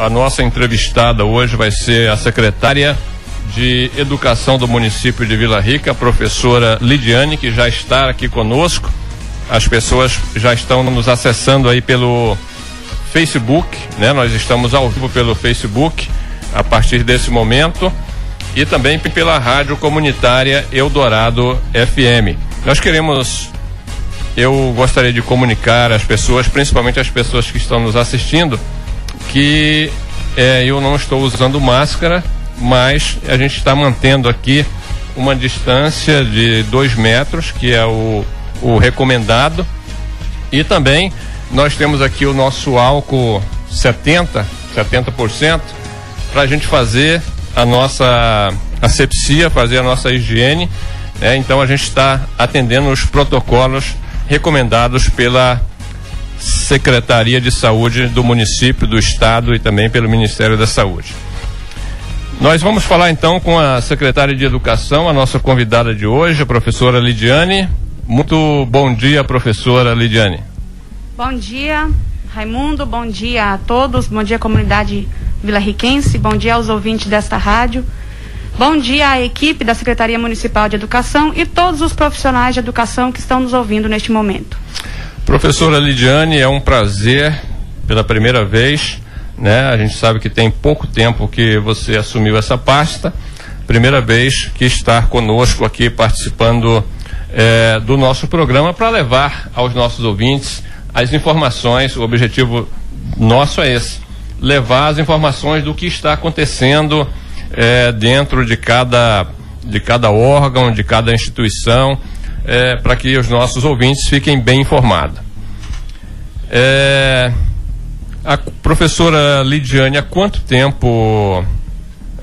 a nossa entrevistada hoje vai ser a secretária de Educação do município de Vila Rica, a professora Lidiane, que já está aqui conosco. As pessoas já estão nos acessando aí pelo Facebook, né? Nós estamos ao vivo pelo Facebook a partir desse momento e também pela rádio comunitária Eldorado FM. Nós queremos, eu gostaria de comunicar às pessoas, principalmente às pessoas que estão nos assistindo, que é, eu não estou usando máscara, mas a gente está mantendo aqui uma distância de dois metros, que é o, o recomendado, e também nós temos aqui o nosso álcool 70, 70%, para a gente fazer a nossa asepsia, fazer a nossa higiene. Né? Então a gente está atendendo os protocolos recomendados pela Secretaria de Saúde do município, do estado e também pelo Ministério da Saúde. Nós vamos falar então com a secretária de Educação, a nossa convidada de hoje, a professora Lidiane. Muito bom dia, professora Lidiane. Bom dia, Raimundo. Bom dia a todos. Bom dia, comunidade Vila Riquense. Bom dia aos ouvintes desta rádio. Bom dia à equipe da Secretaria Municipal de Educação e todos os profissionais de educação que estão nos ouvindo neste momento. Professora Lidiane, é um prazer pela primeira vez, né? A gente sabe que tem pouco tempo que você assumiu essa pasta. Primeira vez que está conosco aqui participando é, do nosso programa para levar aos nossos ouvintes as informações, o objetivo nosso é esse, levar as informações do que está acontecendo é, dentro de cada, de cada órgão, de cada instituição, é, para que os nossos ouvintes fiquem bem informados. É, a professora Lidiane, há quanto tempo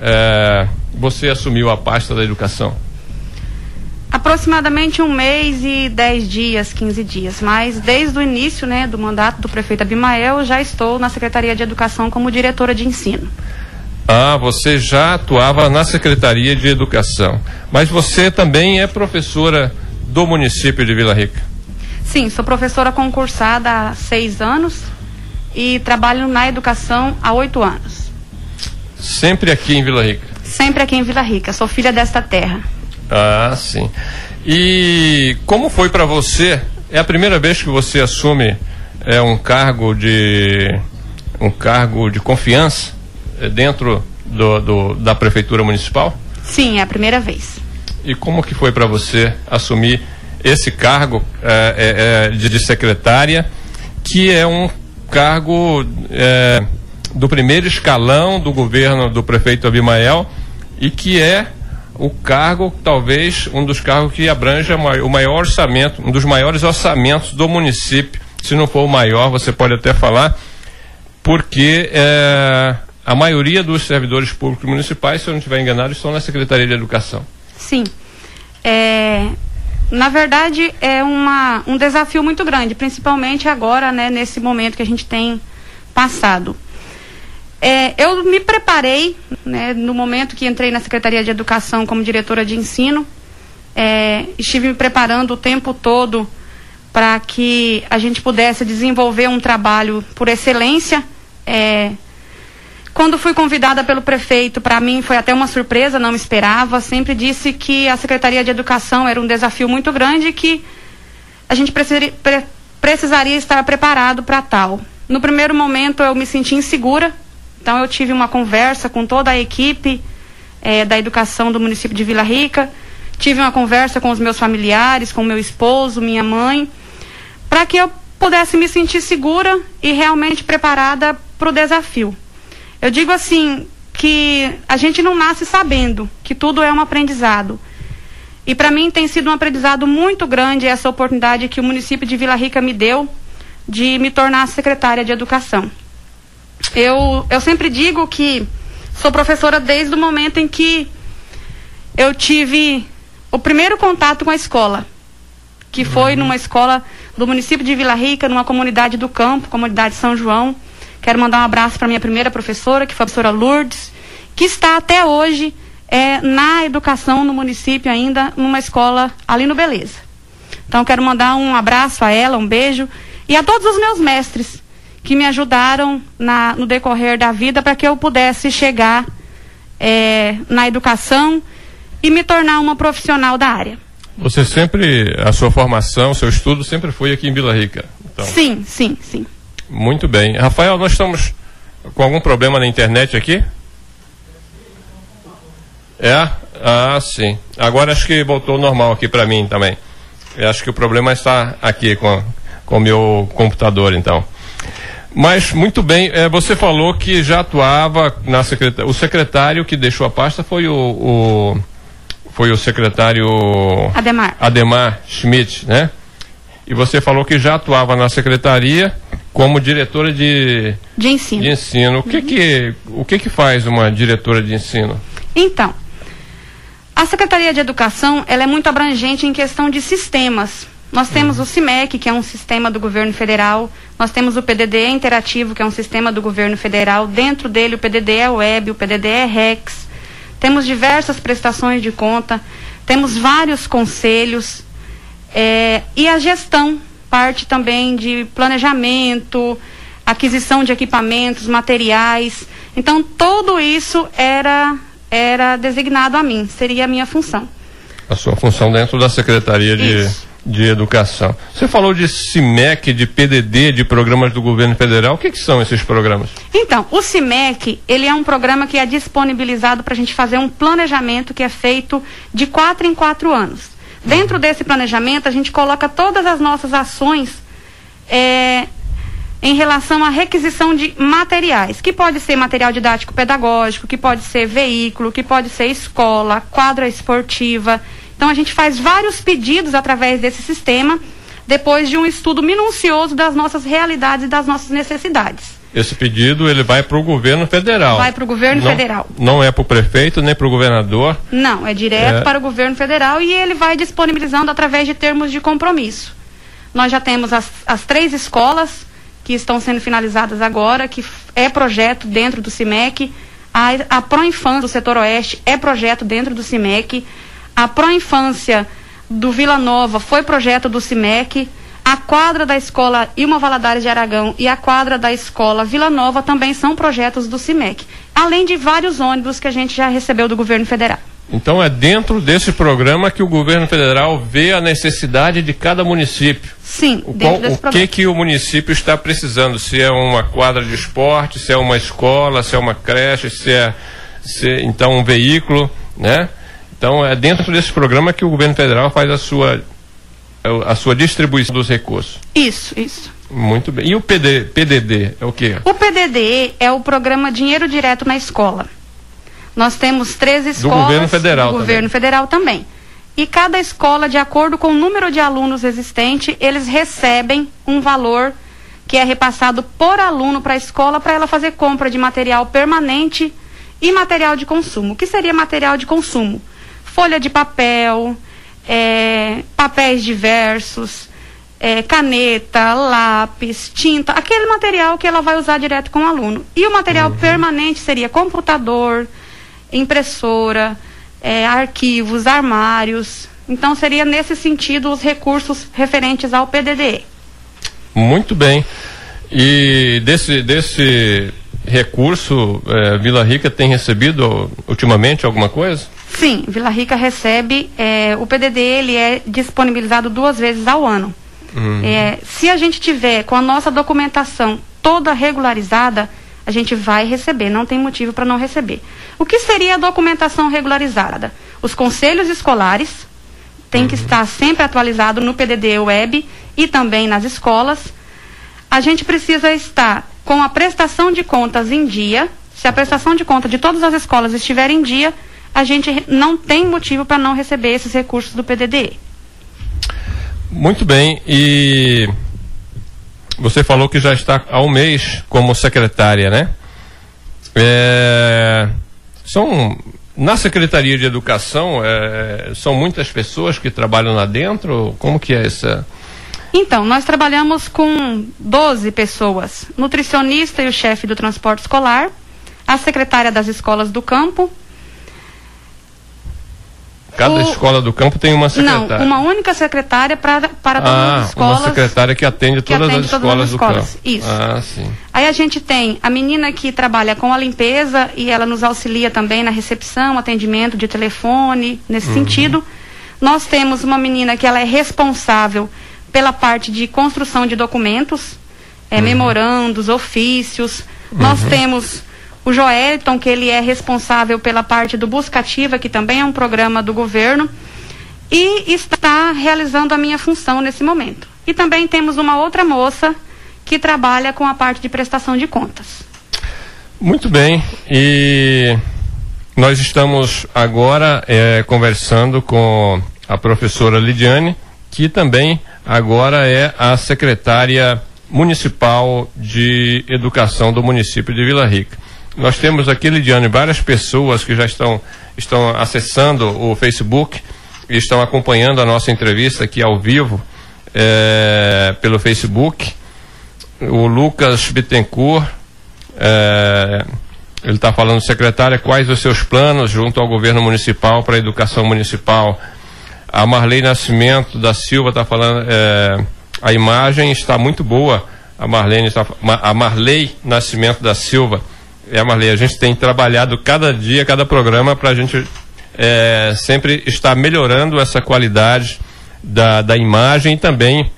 é, você assumiu a pasta da educação? Aproximadamente um mês e dez dias, 15 dias. Mas desde o início né, do mandato do prefeito Abimael, já estou na Secretaria de Educação como diretora de ensino. Ah, você já atuava na Secretaria de Educação. Mas você também é professora do município de Vila Rica? Sim, sou professora concursada há seis anos e trabalho na educação há oito anos. Sempre aqui em Vila Rica? Sempre aqui em Vila Rica. Sou filha desta terra. Ah, sim. E como foi para você? É a primeira vez que você assume é, um cargo de um cargo de confiança é, dentro do, do, da prefeitura municipal? Sim, é a primeira vez. E como que foi para você assumir esse cargo é, é, é, de, de, secretária, que é um cargo é, do primeiro escalão do governo do prefeito Abimael e que é o cargo, talvez, um dos cargos que abrange o maior orçamento, um dos maiores orçamentos do município. Se não for o maior, você pode até falar, porque é, a maioria dos servidores públicos municipais, se eu não estiver enganado, estão na Secretaria de Educação. Sim. É, na verdade, é uma, um desafio muito grande, principalmente agora, né, nesse momento que a gente tem passado. É, eu me preparei, né, no momento que entrei na Secretaria de Educação como diretora de ensino, é, estive me preparando o tempo todo para que a gente pudesse desenvolver um trabalho por excelência. É, quando fui convidada pelo prefeito, para mim foi até uma surpresa, não esperava. Sempre disse que a Secretaria de Educação era um desafio muito grande e que a gente precisaria, precisaria estar preparado para tal. No primeiro momento eu me senti insegura então eu tive uma conversa com toda a equipe é, da educação do município de Vila Rica, tive uma conversa com os meus familiares, com meu esposo, minha mãe, para que eu pudesse me sentir segura e realmente preparada para o desafio. Eu digo assim que a gente não nasce sabendo que tudo é um aprendizado. E para mim tem sido um aprendizado muito grande essa oportunidade que o município de Vila Rica me deu de me tornar secretária de educação. Eu, eu sempre digo que sou professora desde o momento em que eu tive o primeiro contato com a escola, que foi uhum. numa escola do município de Vila Rica, numa comunidade do campo, comunidade São João. Quero mandar um abraço para minha primeira professora, que foi a professora Lourdes, que está até hoje é, na educação no município ainda, numa escola ali no Beleza. Então quero mandar um abraço a ela, um beijo, e a todos os meus mestres que me ajudaram na, no decorrer da vida para que eu pudesse chegar é, na educação e me tornar uma profissional da área. Você sempre, a sua formação, seu estudo sempre foi aqui em Vila Rica? Então. Sim, sim, sim. Muito bem. Rafael, nós estamos com algum problema na internet aqui? É? Ah, sim. Agora acho que voltou normal aqui para mim também. Eu acho que o problema está aqui com o meu computador, então. Mas, muito bem, é, você falou que já atuava na secretaria. O secretário que deixou a pasta foi o, o foi o secretário Ademar. Ademar Schmidt, né? E você falou que já atuava na secretaria como diretora de, de ensino. De ensino. O, que, uhum. que, o que, que faz uma diretora de ensino? Então, a Secretaria de Educação ela é muito abrangente em questão de sistemas. Nós temos o CIMEC, que é um sistema do governo federal, nós temos o PDD interativo, que é um sistema do governo federal, dentro dele o PDD é web, o PDD é REX, temos diversas prestações de conta, temos vários conselhos é, e a gestão, parte também de planejamento, aquisição de equipamentos, materiais. Então, tudo isso era, era designado a mim, seria a minha função. A sua função dentro da Secretaria de. De Educação. Você falou de CIMEC, de PDD, de programas do governo federal. O que, que são esses programas? Então, o CIMEC, ele é um programa que é disponibilizado para a gente fazer um planejamento que é feito de quatro em quatro anos. Dentro desse planejamento, a gente coloca todas as nossas ações é, em relação à requisição de materiais, que pode ser material didático pedagógico, que pode ser veículo, que pode ser escola, quadra esportiva, então a gente faz vários pedidos através desse sistema, depois de um estudo minucioso das nossas realidades e das nossas necessidades. Esse pedido ele vai para o governo federal. Vai para o governo não, federal. Não é para o prefeito nem para o governador. Não, é direto é... para o governo federal e ele vai disponibilizando através de termos de compromisso. Nós já temos as, as três escolas que estão sendo finalizadas agora, que é projeto dentro do CIMEC. A, a Pro Infância do setor oeste é projeto dentro do CIMEC. A Pró-Infância do Vila Nova foi projeto do CIMEC. A quadra da escola Ilma Valadares de Aragão e a quadra da escola Vila Nova também são projetos do CIMEC. Além de vários ônibus que a gente já recebeu do governo federal. Então é dentro desse programa que o governo federal vê a necessidade de cada município. Sim, o dentro qual, desse o programa. que que o município está precisando? Se é uma quadra de esporte, se é uma escola, se é uma creche, se é se, então um veículo, né? Então, é dentro desse programa que o governo federal faz a sua, a sua distribuição dos recursos. Isso, isso. Muito bem. E o PD, PDD é o quê? O PDD é o programa Dinheiro Direto na Escola. Nós temos três escolas. Do governo federal. Do também. governo federal também. E cada escola, de acordo com o número de alunos existente, eles recebem um valor que é repassado por aluno para a escola para ela fazer compra de material permanente e material de consumo. O que seria material de consumo? folha de papel, é, papéis diversos, é, caneta, lápis, tinta, aquele material que ela vai usar direto com o aluno. E o material uhum. permanente seria computador, impressora, é, arquivos, armários. Então seria nesse sentido os recursos referentes ao PDDE. Muito bem. E desse, desse recurso, é, Vila Rica tem recebido ultimamente alguma coisa? Sim, Vila Rica recebe, é, o PDD ele é disponibilizado duas vezes ao ano. Uhum. É, se a gente tiver com a nossa documentação toda regularizada, a gente vai receber, não tem motivo para não receber. O que seria a documentação regularizada? Os conselhos escolares têm uhum. que estar sempre atualizado no PDD Web e também nas escolas. A gente precisa estar com a prestação de contas em dia. Se a prestação de conta de todas as escolas estiver em dia, a gente não tem motivo para não receber esses recursos do PDDE. Muito bem. E você falou que já está há um mês como secretária, né? É, são na Secretaria de Educação é, são muitas pessoas que trabalham lá dentro. Como que é essa? Então, nós trabalhamos com 12 pessoas: nutricionista e o chefe do transporte escolar, a secretária das escolas do campo, Cada O- escola do campo tem uma secretária. Não, uma única secretária para, para todas ah, as escolas. uma secretária que atende que todas atende as todas escolas as do escolas. campo. Isso. Ah, sim. Aí a gente tem a menina que trabalha com a limpeza e ela nos auxilia também na recepção, atendimento de telefone, nesse sentido. Nós temos uma menina que ela é responsável pela parte de construção de documentos, é, memorandos, ofícios. Nós temos o Joelton, que ele é responsável pela parte do Busca Ativa, que também é um programa do governo, e está realizando a minha função nesse momento. E também temos uma outra moça que trabalha com a parte de prestação de contas. Muito bem. E nós estamos agora eh, conversando com a professora Lidiane, que também agora é a secretária municipal de educação do município de Vila Rica. Nós temos aqui, Lidiane, várias pessoas que já estão, estão acessando o Facebook e estão acompanhando a nossa entrevista aqui ao vivo eh, pelo Facebook. O Lucas Bittencourt, é, ele está falando, secretária, quais os seus planos junto ao governo municipal para a educação municipal? A Marley Nascimento da Silva está falando, é, a imagem está muito boa. A Marlene está, a Marley Nascimento da Silva. É Marley, a gente tem trabalhado cada dia, cada programa para a gente é, sempre estar melhorando essa qualidade da, da imagem e também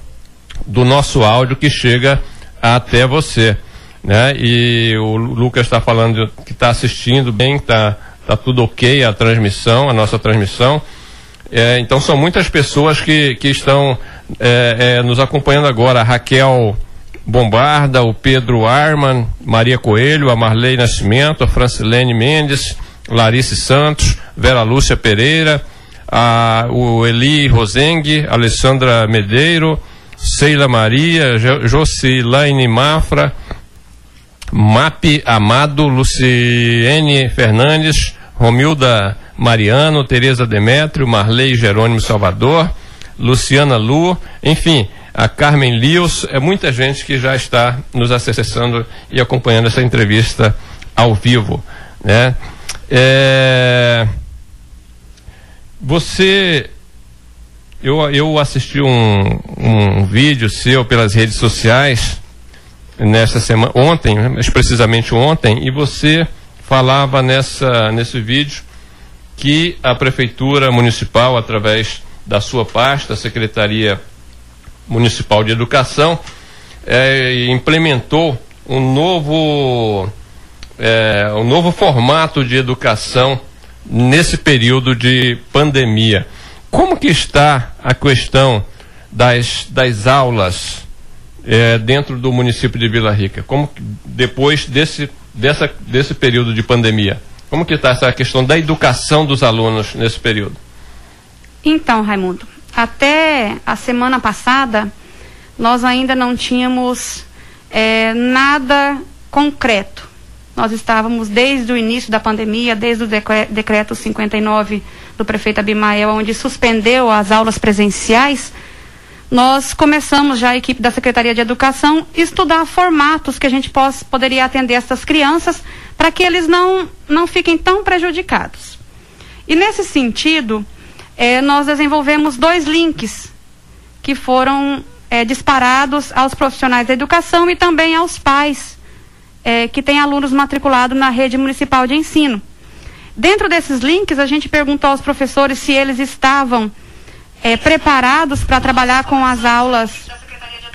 do nosso áudio que chega até você. Né? E o Lu- Lucas está falando que está assistindo bem, está tá tudo ok a transmissão, a nossa transmissão. É, então são muitas pessoas que, que estão é, é, nos acompanhando agora. A Raquel Bombarda, o Pedro Arman, Maria Coelho, a Marley Nascimento, a Francilene Mendes, Larice Santos, Vera Lúcia Pereira, a, o Eli Rosengue, Alessandra Medeiro, Sheila Maria, Jo- Mafra, MAP Amado, Luciene Fernandes, Romilda Mariano, Tereza Demétrio, Marley Jerônimo Salvador, Luciana Lu, enfim, a Carmen Lios, é muita gente que já está nos acessando e acompanhando essa entrevista ao vivo, né? É, Você eu, eu assisti um, um vídeo seu pelas redes sociais nessa semana, ontem, mais precisamente ontem, e você falava nessa, nesse vídeo que a Prefeitura Municipal, através da sua pasta, a Secretaria Municipal de Educação, eh, implementou um novo, eh, um novo formato de educação nesse período de pandemia. Como que está a questão das, das aulas eh, dentro do município de Vila Rica? Como depois desse, dessa, desse período de pandemia? Como que está essa questão da educação dos alunos nesse período? Então, Raimundo, até a semana passada, nós ainda não tínhamos eh, nada concreto. Nós estávamos desde o início da pandemia, desde o decre- decreto 59 do prefeito Abimael, onde suspendeu as aulas presenciais, nós começamos já a equipe da Secretaria de Educação estudar formatos que a gente possa, poderia atender essas crianças para que eles não, não fiquem tão prejudicados. E nesse sentido, eh, nós desenvolvemos dois links que foram eh, disparados aos profissionais da educação e também aos pais eh, que têm alunos matriculados na rede municipal de ensino. Dentro desses links, a gente perguntou aos professores se eles estavam eh, preparados para trabalhar com as aulas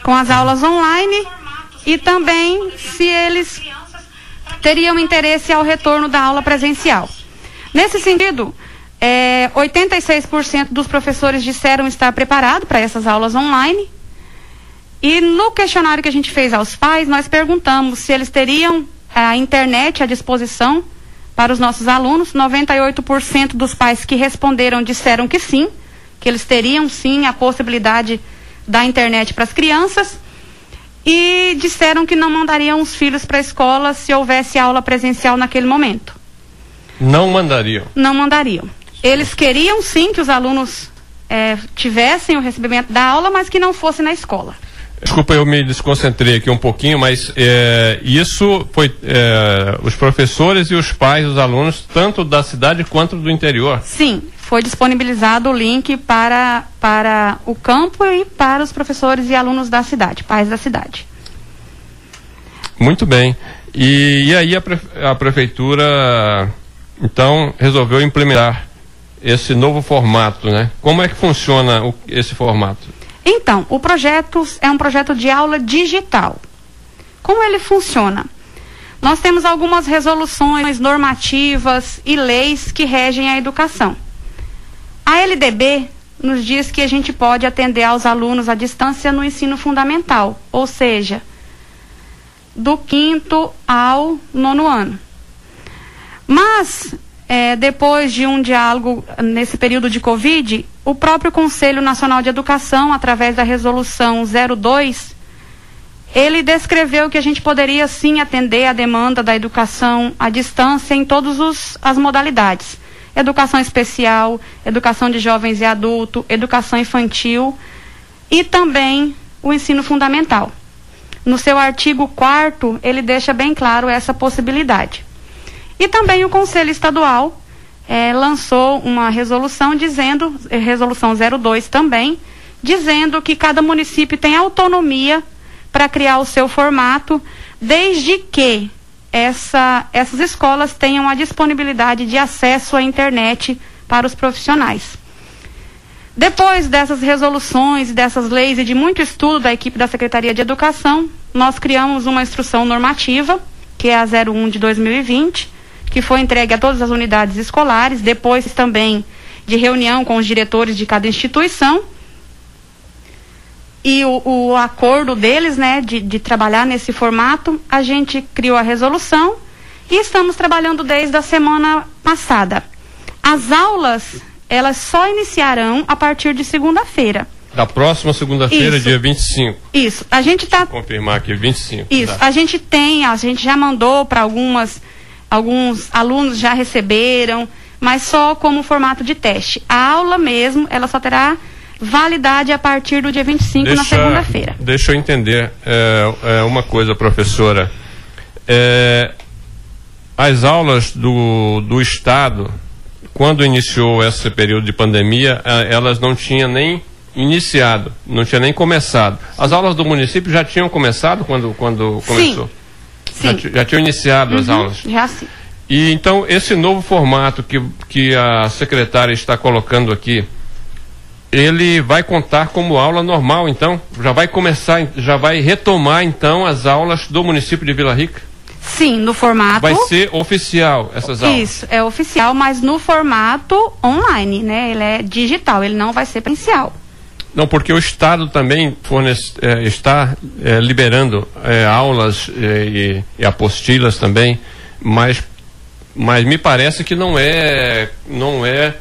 com as aulas online e também se eles teriam interesse ao retorno da aula presencial. Nesse sentido, é, 86% dos professores disseram estar preparados para essas aulas online. E no questionário que a gente fez aos pais, nós perguntamos se eles teriam a internet à disposição para os nossos alunos. 98% dos pais que responderam disseram que sim, que eles teriam sim a possibilidade da internet para as crianças. E disseram que não mandariam os filhos para a escola se houvesse aula presencial naquele momento Não mandariam. não mandariam. Eles queriam sim que os alunos eh, tivessem o recebimento da aula, mas que não fosse na escola. Desculpa, eu me desconcentrei aqui um pouquinho, mas é, isso foi é, os professores e os pais, os alunos, tanto da cidade quanto do interior. Sim, foi disponibilizado o link para, para o campo e para os professores e alunos da cidade, pais da cidade. Muito bem. E, e aí a, pre, a prefeitura, então, resolveu implementar esse novo formato, né? Como é que funciona o, esse formato? Então, o projeto é um projeto de aula digital. Como ele funciona? Nós temos algumas resoluções normativas e leis que regem a educação. A LDB nos diz que a gente pode atender aos alunos à distância no ensino fundamental, ou seja, do quinto ao nono ano. Mas, é, depois de um diálogo nesse período de Covid, o próprio Conselho Nacional de Educação, através da resolução 02, ele descreveu que a gente poderia sim atender a demanda da educação à distância em todas as modalidades. Educação especial, educação de jovens e adulto, educação infantil e também o ensino fundamental. No seu artigo 4 ele deixa bem claro essa possibilidade. E também o Conselho Estadual é, lançou uma resolução dizendo, eh, resolução 02 também, dizendo que cada município tem autonomia para criar o seu formato, desde que essa, essas escolas tenham a disponibilidade de acesso à internet para os profissionais. Depois dessas resoluções, dessas leis e de muito estudo da equipe da Secretaria de Educação, nós criamos uma instrução normativa, que é a 01 de 2020, que foi entregue a todas as unidades escolares, depois também de reunião com os diretores de cada instituição. E o, o acordo deles, né, de, de trabalhar nesse formato, a gente criou a resolução e estamos trabalhando desde a semana passada. As aulas elas só iniciarão a partir de segunda-feira. Da próxima segunda-feira, dia 25. Isso. A gente está. confirmar aqui, 25. Isso. Tá. A gente tem, a gente já mandou para algumas, alguns alunos já receberam, mas só como formato de teste. A aula mesmo, ela só terá validade a partir do dia 25 deixa, na segunda-feira. Deixa eu entender é, é uma coisa, professora. É, as aulas do, do Estado quando iniciou esse período de pandemia, elas não tinham nem iniciado, não tinha nem começado. As aulas do município já tinham começado quando, quando começou? Sim. Já, já tinham iniciado uhum, as aulas? Já sim. E então, esse novo formato que, que a secretária está colocando aqui, ele vai contar como aula normal, então? Já vai começar, já vai retomar, então, as aulas do município de Vila Rica? Sim, no formato. Vai ser oficial essas aulas? Isso, é oficial, mas no formato online, né? Ele é digital, ele não vai ser presencial. Não, porque o Estado também fornece, é, está é, liberando é, aulas e, e, apostilas também, mas, mas me parece que não é, não é,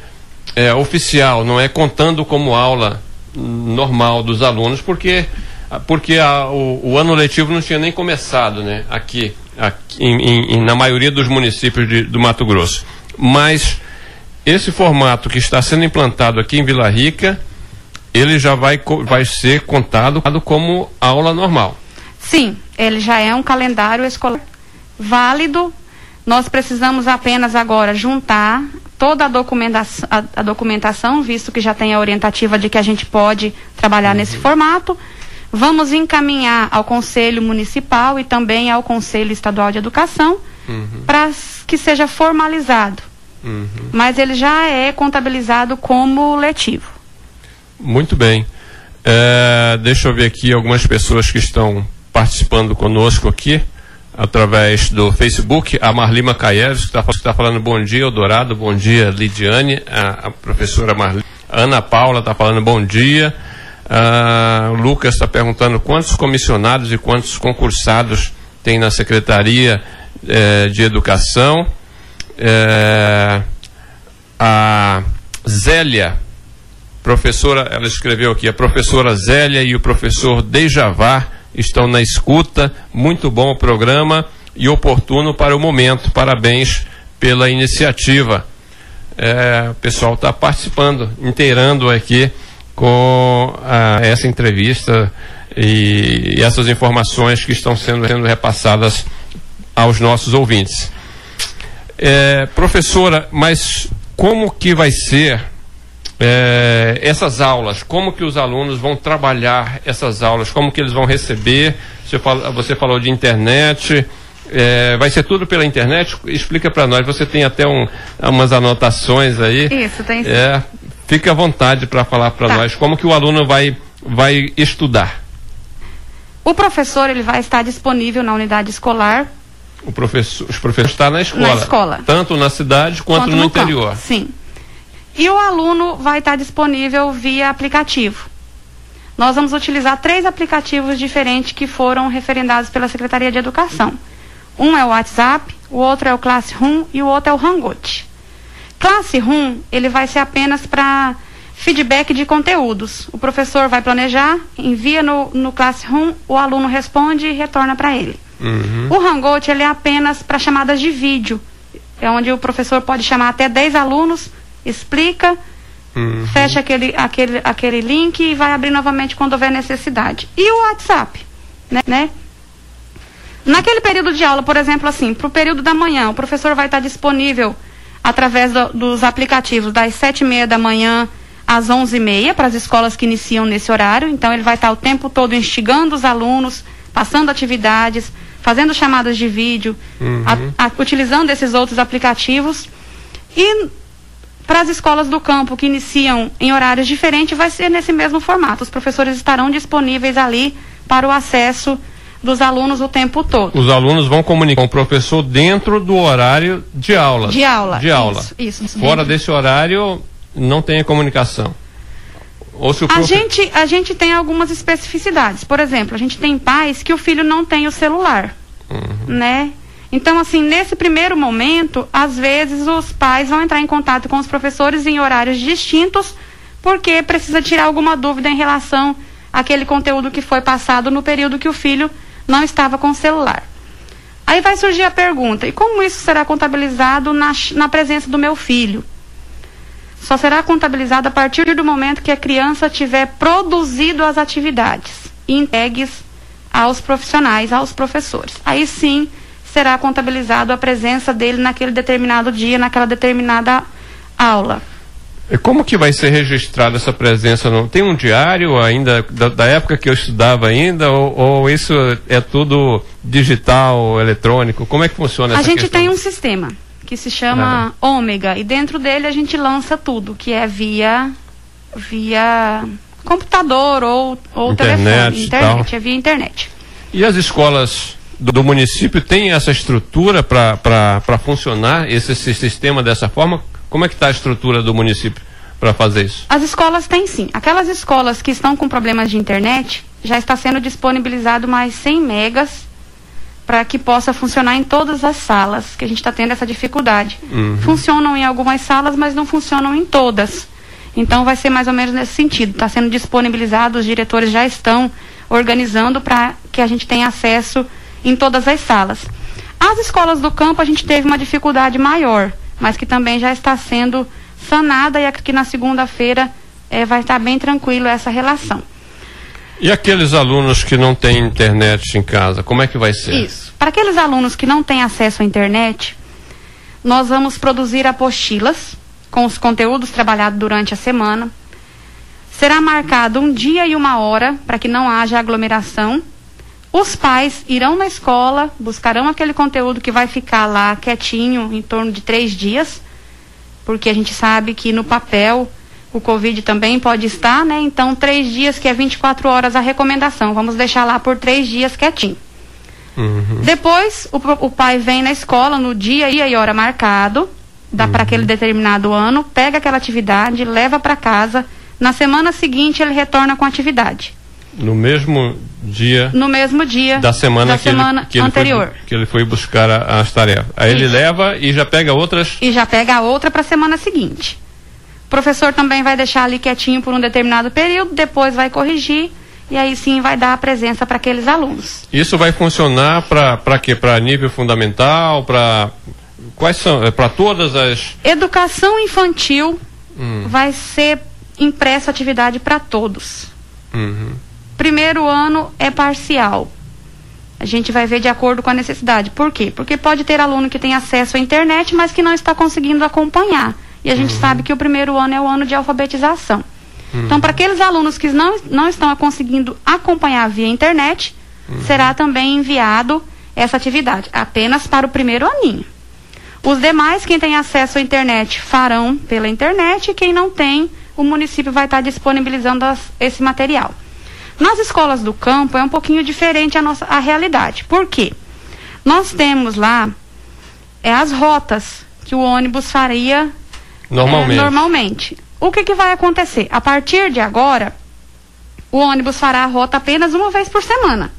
é oficial, não é contando como aula normal dos alunos, porque, porque a, o, o ano letivo não tinha nem começado né, aqui aqui, em, em, na maioria dos municípios de, do Mato Grosso. Mas esse formato que está sendo implantado aqui em Vila Rica, ele já vai, vai ser contado como aula normal. Sim, ele já é um calendário escolar válido. Nós precisamos apenas agora juntar toda a documentação, a, a documentação, visto que já tem a orientativa de que a gente pode trabalhar uhum. nesse formato Vamos encaminhar ao Conselho Municipal e também ao Conselho Estadual de Educação uhum. para que seja formalizado. Uhum. Mas ele já é contabilizado como letivo. Muito bem. É, deixa eu ver aqui algumas pessoas que estão participando conosco aqui através do Facebook. A Marli Macaeves, que está tá falando bom dia, Eldorado, bom dia, Lidiane. A, a professora Marli. Ana Paula está falando bom dia. O Lucas está perguntando quantos comissionados e quantos concursados tem na Secretaria eh, de Educação. Eh, a Zélia, professora, ela escreveu aqui, a professora Zélia e o professor Dejavá estão na escuta. Muito bom o programa e oportuno para o momento. Parabéns pela iniciativa. É, o pessoal está participando, inteirando aqui com ah, essa entrevista e, e, essas informações que estão sendo, sendo repassadas aos nossos ouvintes. É, professora, mas como que vai ser é, essas aulas, como que os alunos vão trabalhar essas aulas, como que eles vão receber. Você, fala, você falou de internet. É, vai ser tudo pela internet? Explica para nós. Você tem até um, umas anotações aí. Isso, tem sim. É, fique à vontade para falar para tá. nós como que o aluno vai, vai estudar. O professor ele vai estar disponível na unidade escolar. O professor, os professores estão na escola. Na escola. Tanto na cidade quanto, quanto no, no, interior. Campo, sim. E o aluno vai estar disponível via aplicativo. Nós vamos utilizar três aplicativos diferentes que foram referendados pela Secretaria de Educação. Um é o WhatsApp, o outro é o Classroom e o outro é o Hangout. Classroom, ele vai ser apenas para feedback de conteúdos. O professor vai planejar, envia no, no Classroom, o aluno responde e retorna para ele. Uhum. O Hangout, ele é apenas para chamadas de vídeo. É onde o professor pode chamar até 10 alunos, explica, uhum. fecha aquele, aquele, aquele link e vai abrir novamente quando houver necessidade. E o WhatsApp, né? né? Naquele período de aula, por exemplo, assim, para o período da manhã, o professor vai estar disponível através do, dos aplicativos das sete e meia da manhã às onze e meia para as escolas que iniciam nesse horário. Então, ele vai estar o tempo todo instigando os alunos, passando atividades, fazendo chamadas de vídeo, uhum. a, a, utilizando esses outros aplicativos. E para as escolas do campo que iniciam em horários diferentes, vai ser nesse mesmo formato. Os professores estarão disponíveis ali para o acesso dos alunos o tempo todo. Os alunos vão comunicar com o professor dentro do horário de aula. De aula. De aula. Isso, isso. Fora desse horário, não tem a comunicação. Ou se o profe... a, gente, a gente tem algumas especificidades. Por exemplo, a gente tem pais que o filho não tem o celular. Uhum. Né? Então, assim, nesse primeiro momento, às vezes os pais vão entrar em contato com os professores em horários distintos, porque precisa tirar alguma dúvida em relação àquele conteúdo que foi passado no período que o filho não estava com o celular. Aí vai surgir a pergunta: e como isso será contabilizado na, na presença do meu filho? Só será contabilizado a partir do momento que a criança tiver produzido as atividades entregues aos profissionais, aos professores. Aí sim será contabilizado a presença dele naquele determinado dia, naquela determinada aula. E como que vai ser registrada essa presença? No... Tem um diário ainda da, da, época que eu estudava ainda ou, ou, isso é tudo digital, eletrônico? Como é que funciona a gente questão? tem um sistema que se chama ah. Ômega e dentro dele a gente lança tudo que é via via computador ou, ou internet, telefone, internet, é via internet. E as escolas do, do município têm essa estrutura para funcionar esse, esse sistema dessa forma? Como é que está a estrutura do município para fazer isso? As escolas têm sim. Aquelas escolas que estão com problemas de internet, já está sendo disponibilizado mais 100 megas para que possa funcionar em todas as salas, que a gente está tendo essa dificuldade. Uhum. Funcionam em algumas salas, mas não funcionam em todas. Então vai ser mais ou menos nesse sentido. Está sendo disponibilizado, os diretores já estão organizando para que a gente tenha acesso em todas as salas. As escolas do campo a gente teve uma dificuldade maior mas que também já está sendo sanada e aqui na segunda-feira é, vai estar bem tranquilo essa relação. E aqueles alunos que não têm internet em casa, como é que vai ser? Isso. Para aqueles alunos que não têm acesso à internet, nós vamos produzir apostilas com os conteúdos trabalhados durante a semana. Será marcado um dia e uma hora para que não haja aglomeração os pais irão na escola, buscarão aquele conteúdo que vai ficar lá quietinho em torno de três dias, porque a gente sabe que no papel o Covid também pode estar, né? Então, três dias, que é 24 horas a recomendação. Vamos deixar lá por três dias quietinho. Uhum. Depois, o, o, pai vem na escola no dia e hora marcado, dá uhum. para aquele determinado ano, pega aquela atividade, leva para casa. Na semana seguinte, ele retorna com a atividade. No mesmo dia. No mesmo dia. Da semana, da que, semana ele, que anterior. Ele foi, que ele foi buscar a, as tarefas. Aí Isso. ele leva e já pega outras. E já pega a outra para a semana seguinte. O professor também vai deixar ali quietinho por um determinado período, depois vai corrigir e aí sim vai dar a presença para aqueles alunos. Isso vai funcionar para quê? Para nível fundamental, para quais são? É para todas as Educação infantil hum. vai ser impressa atividade para todos. Uhum. Primeiro ano é parcial. A gente vai ver de acordo com a necessidade. Por quê? Porque pode ter aluno que tem acesso à internet, mas que não está conseguindo acompanhar. E a gente uhum. sabe que o primeiro ano é o ano de alfabetização. Uhum. Então, para aqueles alunos que não, não estão conseguindo acompanhar via internet, uhum. será também enviado essa atividade, apenas para o primeiro aninho. Os demais, quem tem acesso à internet, farão pela internet, e quem não tem, o município vai estar disponibilizando as, esse material. Nas escolas do campo é um pouquinho diferente a nossa a realidade. Por quê? Nós temos lá é, as rotas que o ônibus faria normalmente. É, normalmente. O que, que vai acontecer? A partir de agora, o ônibus fará a rota apenas uma vez por semana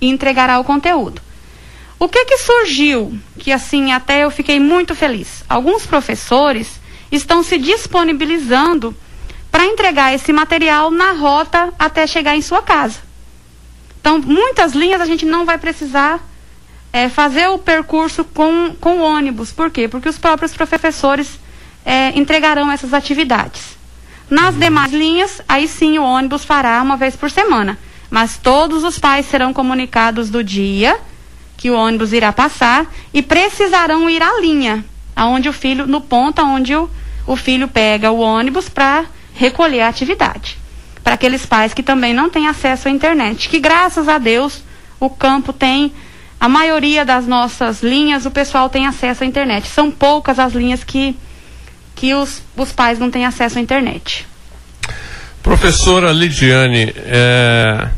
e entregará o conteúdo. O que que surgiu que assim até eu fiquei muito feliz? Alguns professores estão se disponibilizando para entregar esse material na rota até chegar em sua casa. Então, muitas linhas a gente não vai precisar é, fazer o percurso com, com ônibus. Por quê? Porque os próprios professores é, entregarão essas atividades. Nas demais linhas, aí sim o ônibus fará uma vez por semana. Mas todos os pais serão comunicados do dia que o ônibus irá passar e precisarão ir à linha, aonde o filho, no ponto onde o, o filho pega o ônibus para recolher a atividade. Para aqueles pais que também não têm acesso à internet, que graças a Deus o campo tem, a maioria das nossas linhas o pessoal tem acesso à internet. São poucas as linhas que, que os, os pais não têm acesso à internet. Professora Lidiane, é,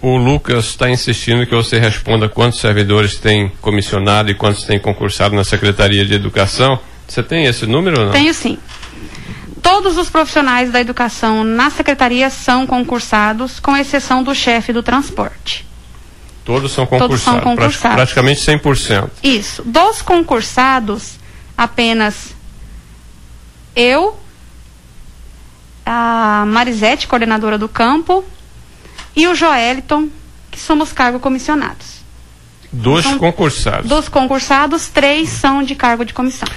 o Lucas está insistindo que você responda quantos servidores tem comissionado e quantos tem concursado na Secretaria de Educação. Você tem esse número ou não? Tenho sim. Todos os profissionais da educação na secretaria são concursados, com exceção do chefe do transporte. Todos são concursados, Todos são concursados. praticamente 100%. Isso. Dos concursados, apenas eu, a Marisete, coordenadora do campo, e o Joeliton, que somos cargo comissionados. Dos então, concursados. Dos concursados, três são de cargo de comissão.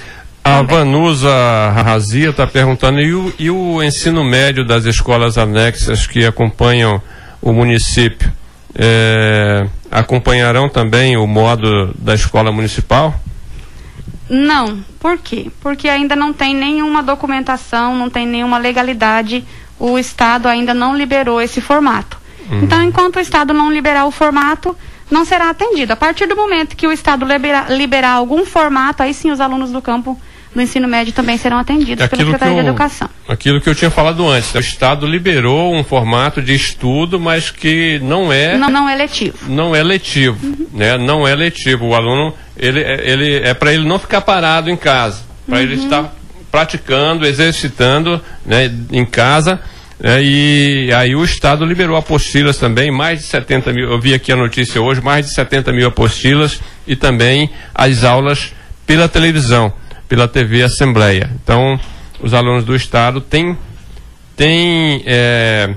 A também. Vanusa Razia está perguntando, e o, e o ensino médio das escolas anexas que acompanham o município, é, acompanharão também o modo da escola municipal? Não. Por quê? Porque ainda não tem nenhuma documentação, não tem nenhuma legalidade, o Estado ainda não liberou esse formato. Uhum. Então, enquanto o Estado não liberar o formato, não será atendido. A partir do momento que o Estado liberar, liberar algum formato, aí sim os alunos do campo do ensino médio também serão atendidos pela Secretaria eu, de Educação. Aquilo que eu tinha falado antes, o Estado liberou um formato de estudo, mas que não é não, não é letivo. Não é letivo, uhum. né? Não é letivo. O aluno ele, ele é para ele não ficar parado em casa, para uhum. ele estar praticando, exercitando, né, em casa é, e aí o Estado liberou apostilas também, mais de 70 mil, eu vi aqui a notícia hoje, mais de 70 mil apostilas e também as aulas pela televisão, pela TV Assembleia. Então, os alunos do Estado têm, têm, é,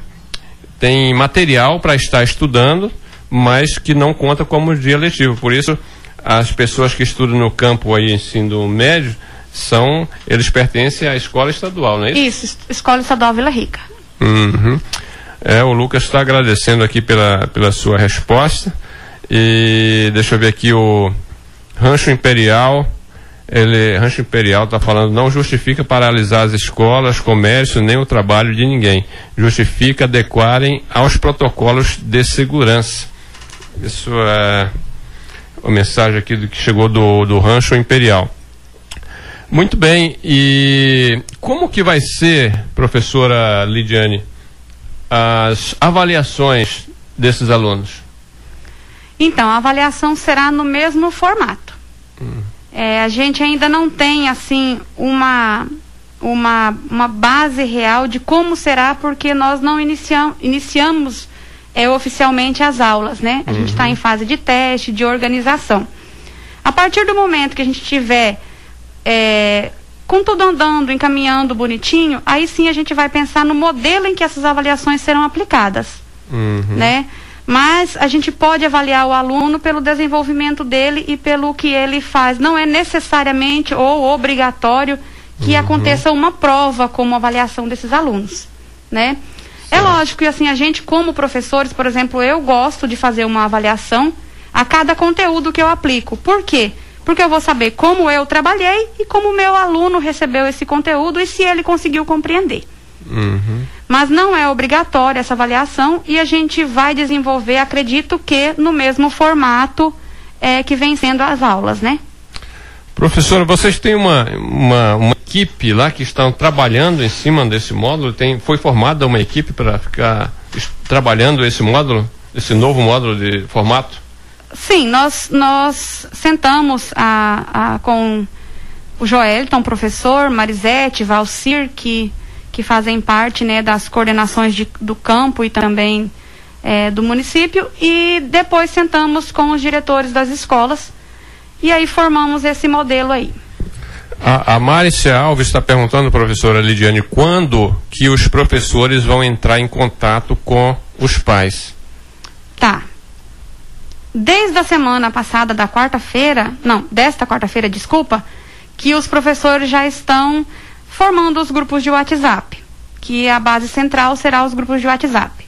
têm material para estar estudando, mas que não conta como dia letivo. Por isso, as pessoas que estudam no campo aí, ensino médio, são, eles pertencem à escola estadual, não é isso? Isso, Escola Estadual Vila Rica. Uhum. É, o Lucas está agradecendo aqui pela, pela sua resposta. E deixa eu ver aqui o Rancho Imperial. Ele, Rancho Imperial está falando, não justifica paralisar as escolas, comércio, nem o trabalho de ninguém. Justifica adequarem aos protocolos de segurança. Isso é a mensagem aqui do que chegou do, do Rancho Imperial. Muito bem, e como que vai ser, professora Lidiane, as avaliações desses alunos? Então, a avaliação será no mesmo formato. Hum. É, a gente ainda não tem, assim, uma, uma, uma base real de como será, porque nós não iniciam, iniciamos é, oficialmente as aulas, né? A uhum. gente está em fase de teste, de organização. A partir do momento que a gente tiver é, com tudo andando, encaminhando bonitinho, aí sim a gente vai pensar no modelo em que essas avaliações serão aplicadas, uhum. né? Mas a gente pode avaliar o aluno pelo desenvolvimento dele e pelo que ele faz. Não é necessariamente ou obrigatório que uhum. aconteça uma prova como avaliação desses alunos, né? É lógico que assim a gente como professores, por exemplo, eu gosto de fazer uma avaliação a cada conteúdo que eu aplico. Por quê? Porque eu vou saber como eu trabalhei e como o meu aluno recebeu esse conteúdo e se ele conseguiu compreender. Uhum. Mas não é obrigatória essa avaliação e a gente vai desenvolver, acredito que, no mesmo formato é, que vem sendo as aulas, né? Professora, vocês têm uma, uma, uma, equipe lá que estão trabalhando em cima desse módulo? Tem, foi formada uma equipe para ficar trabalhando esse módulo, esse novo módulo de formato? Sim, nós, nós sentamos a, a, com o Joelton, professor, Marisete, Valcir, que, que fazem parte né, das coordenações de, do campo e também é, do município, e depois sentamos com os diretores das escolas e aí formamos esse modelo aí. A, a Márcia Alves está perguntando, professora Lidiane, quando que os professores vão entrar em contato com os pais? Tá. Desde a semana passada, da quarta-feira, não, desta quarta-feira, desculpa, que os professores já estão formando os grupos de WhatsApp, que a base central será os grupos de WhatsApp.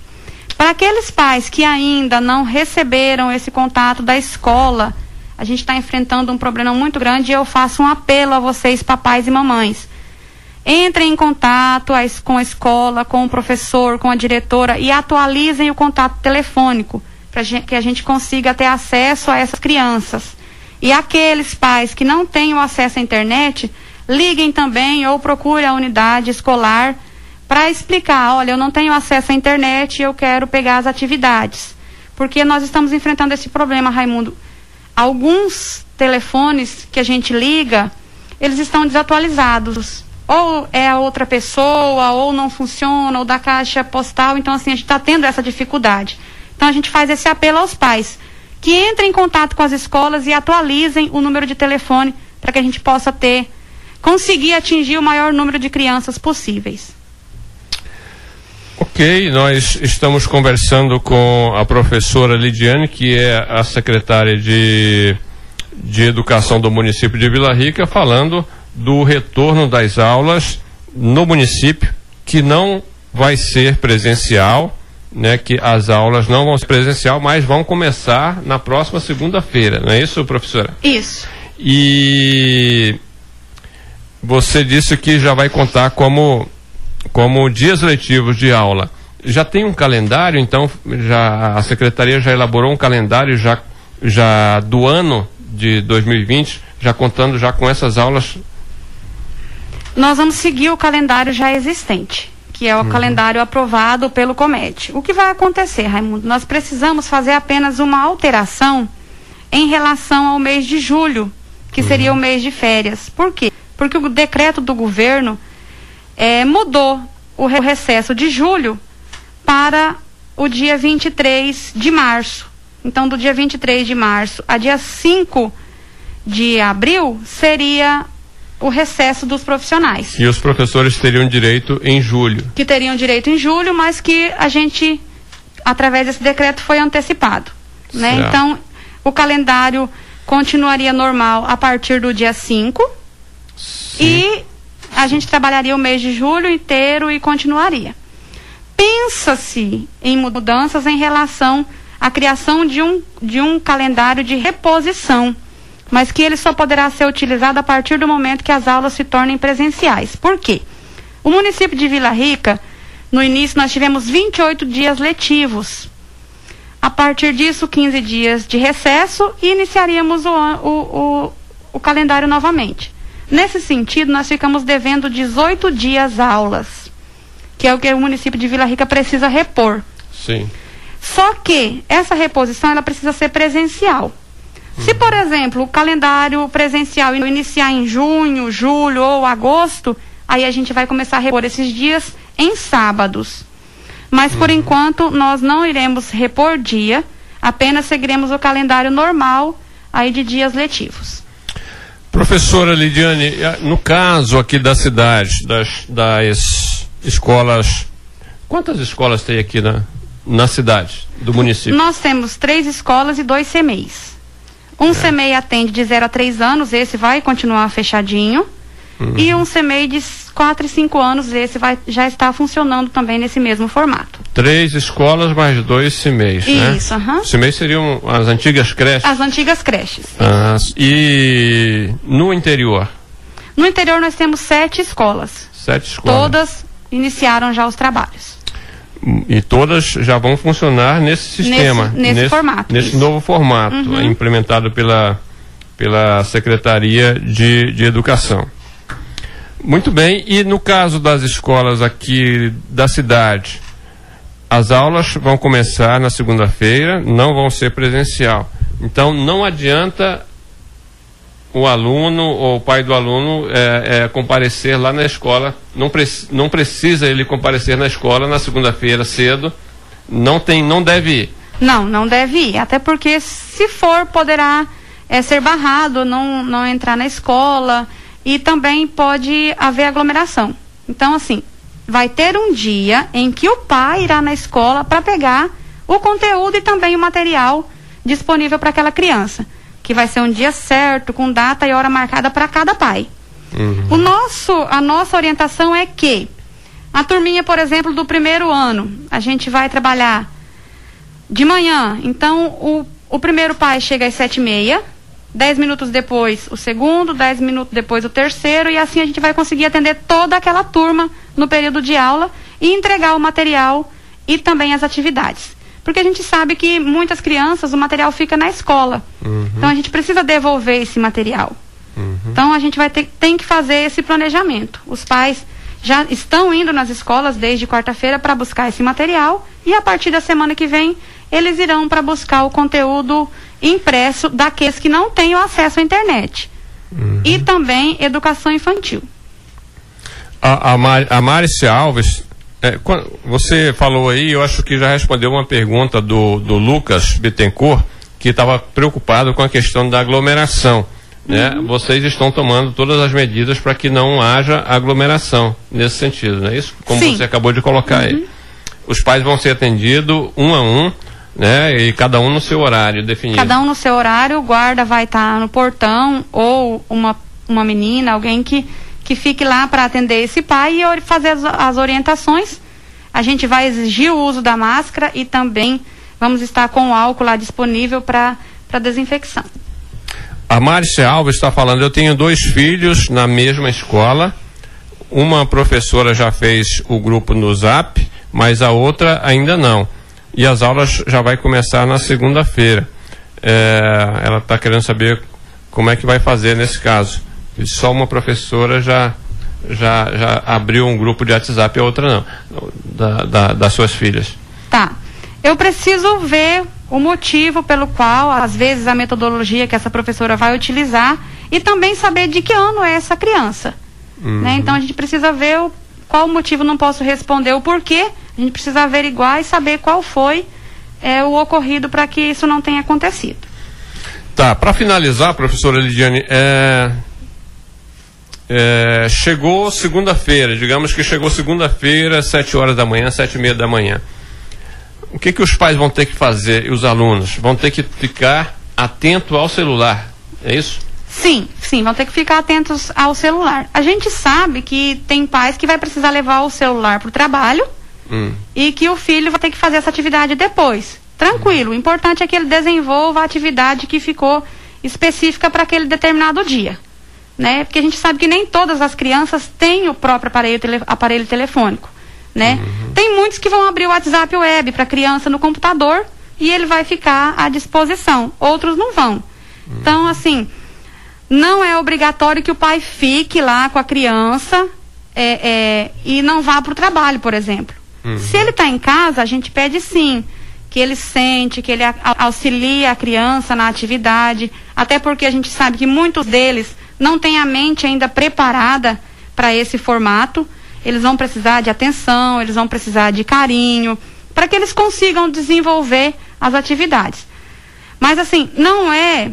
Para aqueles pais que ainda não receberam esse contato da escola, a gente está enfrentando um problema muito grande e eu faço um apelo a vocês, papais e mamães. Entrem em contato com a escola, com o professor, com a diretora e atualizem o contato telefônico para que a gente consiga ter acesso a essas crianças. E aqueles pais que não têm o acesso à internet, liguem também ou procurem a unidade escolar para explicar, olha, eu não tenho acesso à internet e eu quero pegar as atividades. Porque nós estamos enfrentando esse problema, Raimundo alguns telefones que a gente liga, eles estão desatualizados. Ou é a outra pessoa, ou não funciona, ou da caixa postal. Então, assim, a gente está tendo essa dificuldade. Então, a gente faz esse apelo aos pais que entrem em contato com as escolas e atualizem o número de telefone para que a gente possa ter, conseguir atingir o maior número de crianças possíveis. Ok, nós estamos conversando com a professora Lidiane, que é a secretária de, de Educação do município de Vila Rica, falando do retorno das aulas no município, que não vai ser presencial, né, que as aulas não vão ser presencial, mas vão começar na próxima segunda-feira, não é isso, professora? Isso. E você disse que já vai contar como como dias letivos de aula. Já tem um calendário, então já a secretaria já elaborou um calendário já, já do ano de 2020, já contando já com essas aulas. Nós vamos seguir o calendário já existente, que é o uhum. calendário aprovado pelo Comete. O que vai acontecer, Raimundo? Nós precisamos fazer apenas uma alteração em relação ao mês de julho, que uhum. seria o mês de férias. Por quê? Porque o decreto do governo é, mudou o recesso de julho para o dia 23 de março. Então, do dia 23 de março a dia 5 de abril seria o recesso dos profissionais. E os professores teriam direito em julho. Que teriam direito em julho, mas que a gente, através desse decreto, foi antecipado. Né? Então, o calendário continuaria normal a partir do dia 5 e a gente trabalharia o mês de julho inteiro e continuaria. Pensa-se em mudanças em relação à criação de um, de um calendário de reposição, mas que ele só poderá ser utilizado a partir do momento que as aulas se tornem presenciais. Por quê? O município de Vila Rica, no início, nós tivemos 28 dias letivos. A partir disso, 15 dias de recesso e iniciaríamos o, o, o, o calendário novamente. Nesse sentido, nós ficamos devendo 18 dias aulas, que é o que o município de Vila Rica precisa repor. Sim. Só que essa reposição ela precisa ser presencial. Uhum. Se, por exemplo, o calendário presencial iniciar em junho, julho ou agosto, aí a gente vai começar a repor esses dias em sábados. Mas, uhum. por enquanto, nós não iremos repor dia, apenas seguiremos o calendário normal aí de dias letivos. Professora Lidiane, no caso aqui da cidade, das, das escolas, quantas escolas tem aqui na, na cidade, do município? Nós temos três escolas e dois CMEIs. Um é. CMEI atende de 0 a 3 anos, esse vai continuar fechadinho. Uhum. E um CMEI de 4 e 5 anos, esse vai, já está funcionando também nesse mesmo formato. Três escolas mais dois CMEIs, né? Isso, aham. Uhum. CMEIs seriam as antigas creches? As antigas creches. Ah, e no interior? No interior nós temos sete escolas. Sete escolas. Todas iniciaram já os trabalhos. E todas já vão funcionar nesse sistema. Nesse, nesse, nesse formato. Nesse isso. novo formato, uhum. implementado pela, pela Secretaria de, de Educação. Muito bem, e no caso das escolas aqui da cidade, as aulas vão começar na segunda-feira, não vão ser presencial. Então não adianta o aluno ou o pai do aluno é, é, comparecer lá na escola. Não, pre não precisa ele comparecer na escola na segunda-feira cedo. Não tem, não deve ir. Não, não deve ir. Até porque se for poderá é, ser barrado, não, não entrar na escola e também pode haver aglomeração. Então, assim, vai ter um dia em que o pai irá na escola para pegar o conteúdo e também o material disponível para aquela criança, que vai ser um dia certo, com data e hora marcada para cada pai. Uhum. O nosso, a nossa orientação é que a turminha, por exemplo, do primeiro ano, a gente vai trabalhar de manhã. Então, o, o primeiro pai chega às sete e meia, dez minutos depois o segundo, dez minutos depois o terceiro, e assim a gente vai conseguir atender toda aquela turma no período de aula e entregar o material e também as atividades. Porque a gente sabe que muitas crianças o material fica na escola. Uhum. Então a gente precisa devolver esse material. Uhum. Então a gente vai ter tem que fazer esse planejamento. Os pais já estão indo nas escolas desde quarta-feira para buscar esse material e a partir da semana que vem eles irão para buscar o conteúdo impresso daqueles que não têm o acesso à internet. Uhum. E também educação infantil. A, a, Mar, a Márcia Alves, é, você falou aí, eu acho que já respondeu uma pergunta do, do Lucas Bittencourt, que estava preocupado com a questão da aglomeração. Né? Uhum. Vocês estão tomando todas as medidas para que não haja aglomeração nesse sentido, não é isso? Como Sim. você acabou de colocar uhum. aí. Os pais vão ser atendidos um a um né? E cada um no seu horário definido. Cada um no seu horário, o guarda vai estar tá no portão ou uma, uma menina, alguém que, que fique lá para atender esse pai e fazer as, as orientações. A gente vai exigir o uso da máscara e também vamos estar com o álcool lá disponível para desinfecção. A Márcia Alves está falando, eu tenho dois filhos na mesma escola. Uma professora já fez o grupo no Zap, mas a outra ainda não e as aulas já vai começar na segunda-feira. É, ela está querendo saber como é que vai fazer nesse caso. E só uma professora já, já, já abriu um grupo de WhatsApp e a outra não, da, da, das suas filhas. Tá. Eu preciso ver o motivo pelo qual, às vezes, a metodologia que essa professora vai utilizar e também saber de que ano é essa criança. Uhum. Né? Então a gente precisa ver o, qual o motivo, não posso responder o porquê, a gente precisa averiguar e saber qual foi é, o ocorrido para que isso não tenha acontecido. Tá, para finalizar, professora Lidiane, é, é, chegou segunda-feira, digamos que chegou segunda-feira, sete horas da manhã, sete e meia da manhã. O que, que os pais vão ter que fazer e os alunos? Vão ter que ficar atento ao celular, é isso? Sim, sim, vão ter que ficar atentos ao celular. A gente sabe que tem pais que vai precisar levar o celular para o trabalho hum. e que o filho vai ter que fazer essa atividade depois. Tranquilo, o importante é que ele desenvolva a atividade que ficou específica para aquele determinado dia. Né? Porque a gente sabe que nem todas as crianças têm o próprio aparelho, tele, aparelho telefônico. Né? Uhum. Tem muitos que vão abrir o WhatsApp web para a criança no computador e ele vai ficar à disposição. Outros não vão. Uhum. Então, assim, não é obrigatório que o pai fique lá com a criança é, é, e não vá para o trabalho, por exemplo. Uhum. Se ele está em casa, a gente pede sim que ele sente, que ele auxilie a criança na atividade, até porque a gente sabe que muitos deles não têm a mente ainda preparada para esse formato. Eles vão precisar de atenção, eles vão precisar de carinho, para que eles consigam desenvolver as atividades. Mas assim, não é.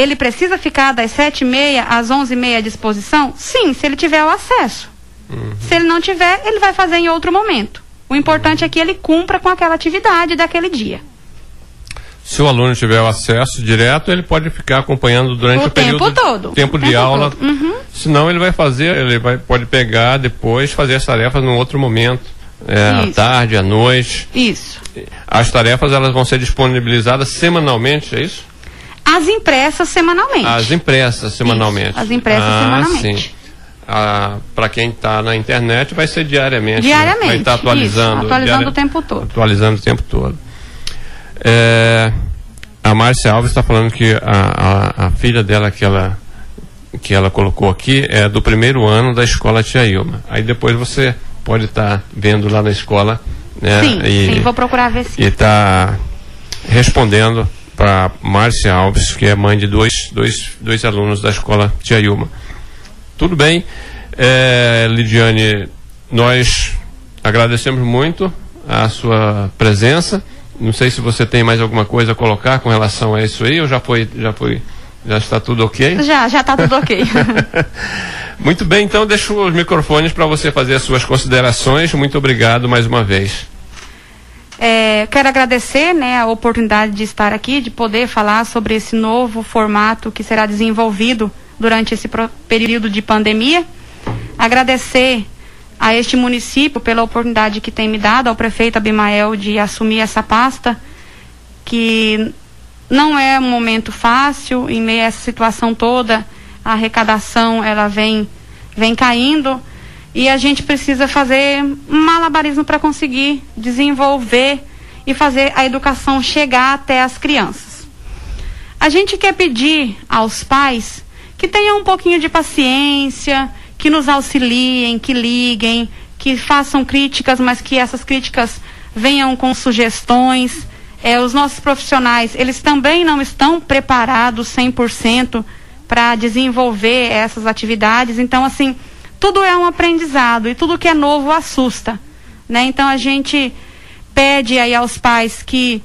Ele precisa ficar das sete e meia às onze e meia à disposição? Sim, se ele tiver o acesso. Uhum. Se ele não tiver, ele vai fazer em outro momento. O importante é que ele cumpra com aquela atividade daquele dia. Se o aluno tiver o acesso direto, ele pode ficar acompanhando durante o, o tempo período todo. tempo de tempo aula. Uhum. Senão ele vai fazer, ele vai, pode pegar depois, fazer as tarefas num outro momento. É, à tarde, à noite. Isso. As tarefas elas vão ser disponibilizadas semanalmente, é isso? As impressas semanalmente. As impressas semanalmente. Isso, as impressas ah, semanalmente. Sim. Ah, para quem está na internet vai ser diariamente. Diariamente. Né? Vai estar tá atualizando. Isso, atualizando diari... o tempo todo. Atualizando o tempo todo. É, a Márcia Alves está falando que a, a, a, filha dela que ela, que ela colocou aqui é do primeiro ano da escola Tia Ilma. Aí depois você pode estar tá vendo lá na escola. Né, sim, e, sim, vou procurar ver sim. E está respondendo para Márcia Alves, que é mãe de dois, dois, dois alunos da escola Tia Ilma. Tudo bem. É, Lidiane, nós agradecemos muito a sua presença. Não sei se você tem mais alguma coisa a colocar com relação a isso aí, ou já foi, já foi, já está tudo ok? Já, já está tudo ok. Muito bem, então deixo os microfones para você fazer as suas considerações. Muito obrigado mais uma vez. É, quero agradecer né, a oportunidade de estar aqui, de poder falar sobre esse novo formato que será desenvolvido durante esse período de pandemia. Agradecer a este município pela oportunidade que tem me dado, ao prefeito Abimael, de assumir essa pasta, que não é um momento fácil, em meio a essa situação toda, a arrecadação ela vem, vem caindo e a gente precisa fazer malabarismo para conseguir desenvolver e fazer a educação chegar até as crianças. A gente quer pedir aos pais que tenham um pouquinho de paciência, que nos auxiliem, que liguem, que façam críticas, mas que essas críticas venham com sugestões. É, os nossos profissionais, eles também não estão preparados 100% para desenvolver essas atividades. Então, assim, tudo é um aprendizado e tudo que é novo assusta. Né? Então, a gente pede aí aos pais que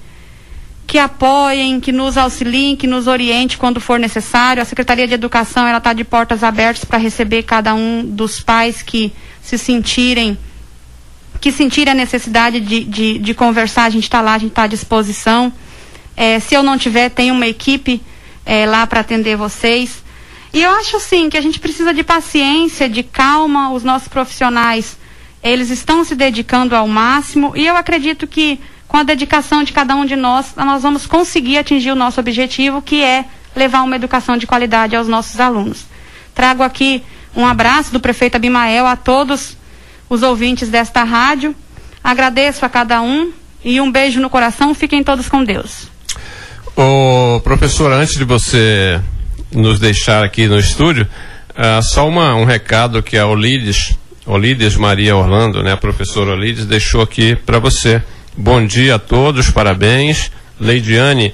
que apoiem, que nos auxiliem, que nos oriente quando for necessário. A Secretaria de Educação ela está de portas abertas para receber cada um dos pais que se sentirem que sentirem a necessidade de, de, de conversar, a gente está lá, a gente está à disposição. É, se eu não tiver, tem uma equipe é, lá para atender vocês. E eu acho sim que a gente precisa de paciência, de calma. Os nossos profissionais, eles estão se dedicando ao máximo e eu acredito que com a dedicação de cada um de nós, nós vamos conseguir atingir o nosso objetivo, que é levar uma educação de qualidade aos nossos alunos. Trago aqui um abraço do prefeito Abimael a todos os ouvintes desta rádio. Agradeço a cada um e um beijo no coração. Fiquem todos com Deus. Ô, professor, antes de você nos deixar aqui no estúdio, uh, só uma, um recado que a Olides, Olides Maria Orlando, né, a professora Olides, deixou aqui para você. Bom dia a todos, parabéns. Leidiane.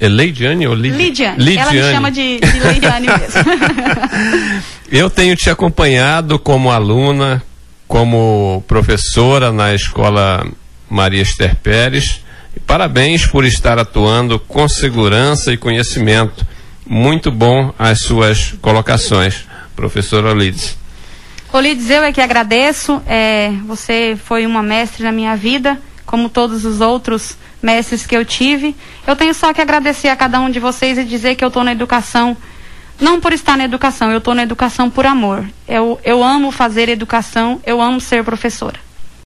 É, Leidiane ou Lidiane? Lidiane. Lidiane. Ela me chama de, de Leidiane mesmo. Eu tenho te acompanhado como aluna, como professora na escola Maria Esther Pérez. Parabéns por estar atuando com segurança e conhecimento. Muito bom as suas colocações, professora Lides. Olides, eu é que agradeço. É, você foi uma mestre na minha vida, como todos os outros mestres que eu tive. Eu tenho só que agradecer a cada um de vocês e dizer que eu estou na educação, não por estar na educação, eu estou na educação por amor. Eu, eu amo fazer educação, eu amo ser professora.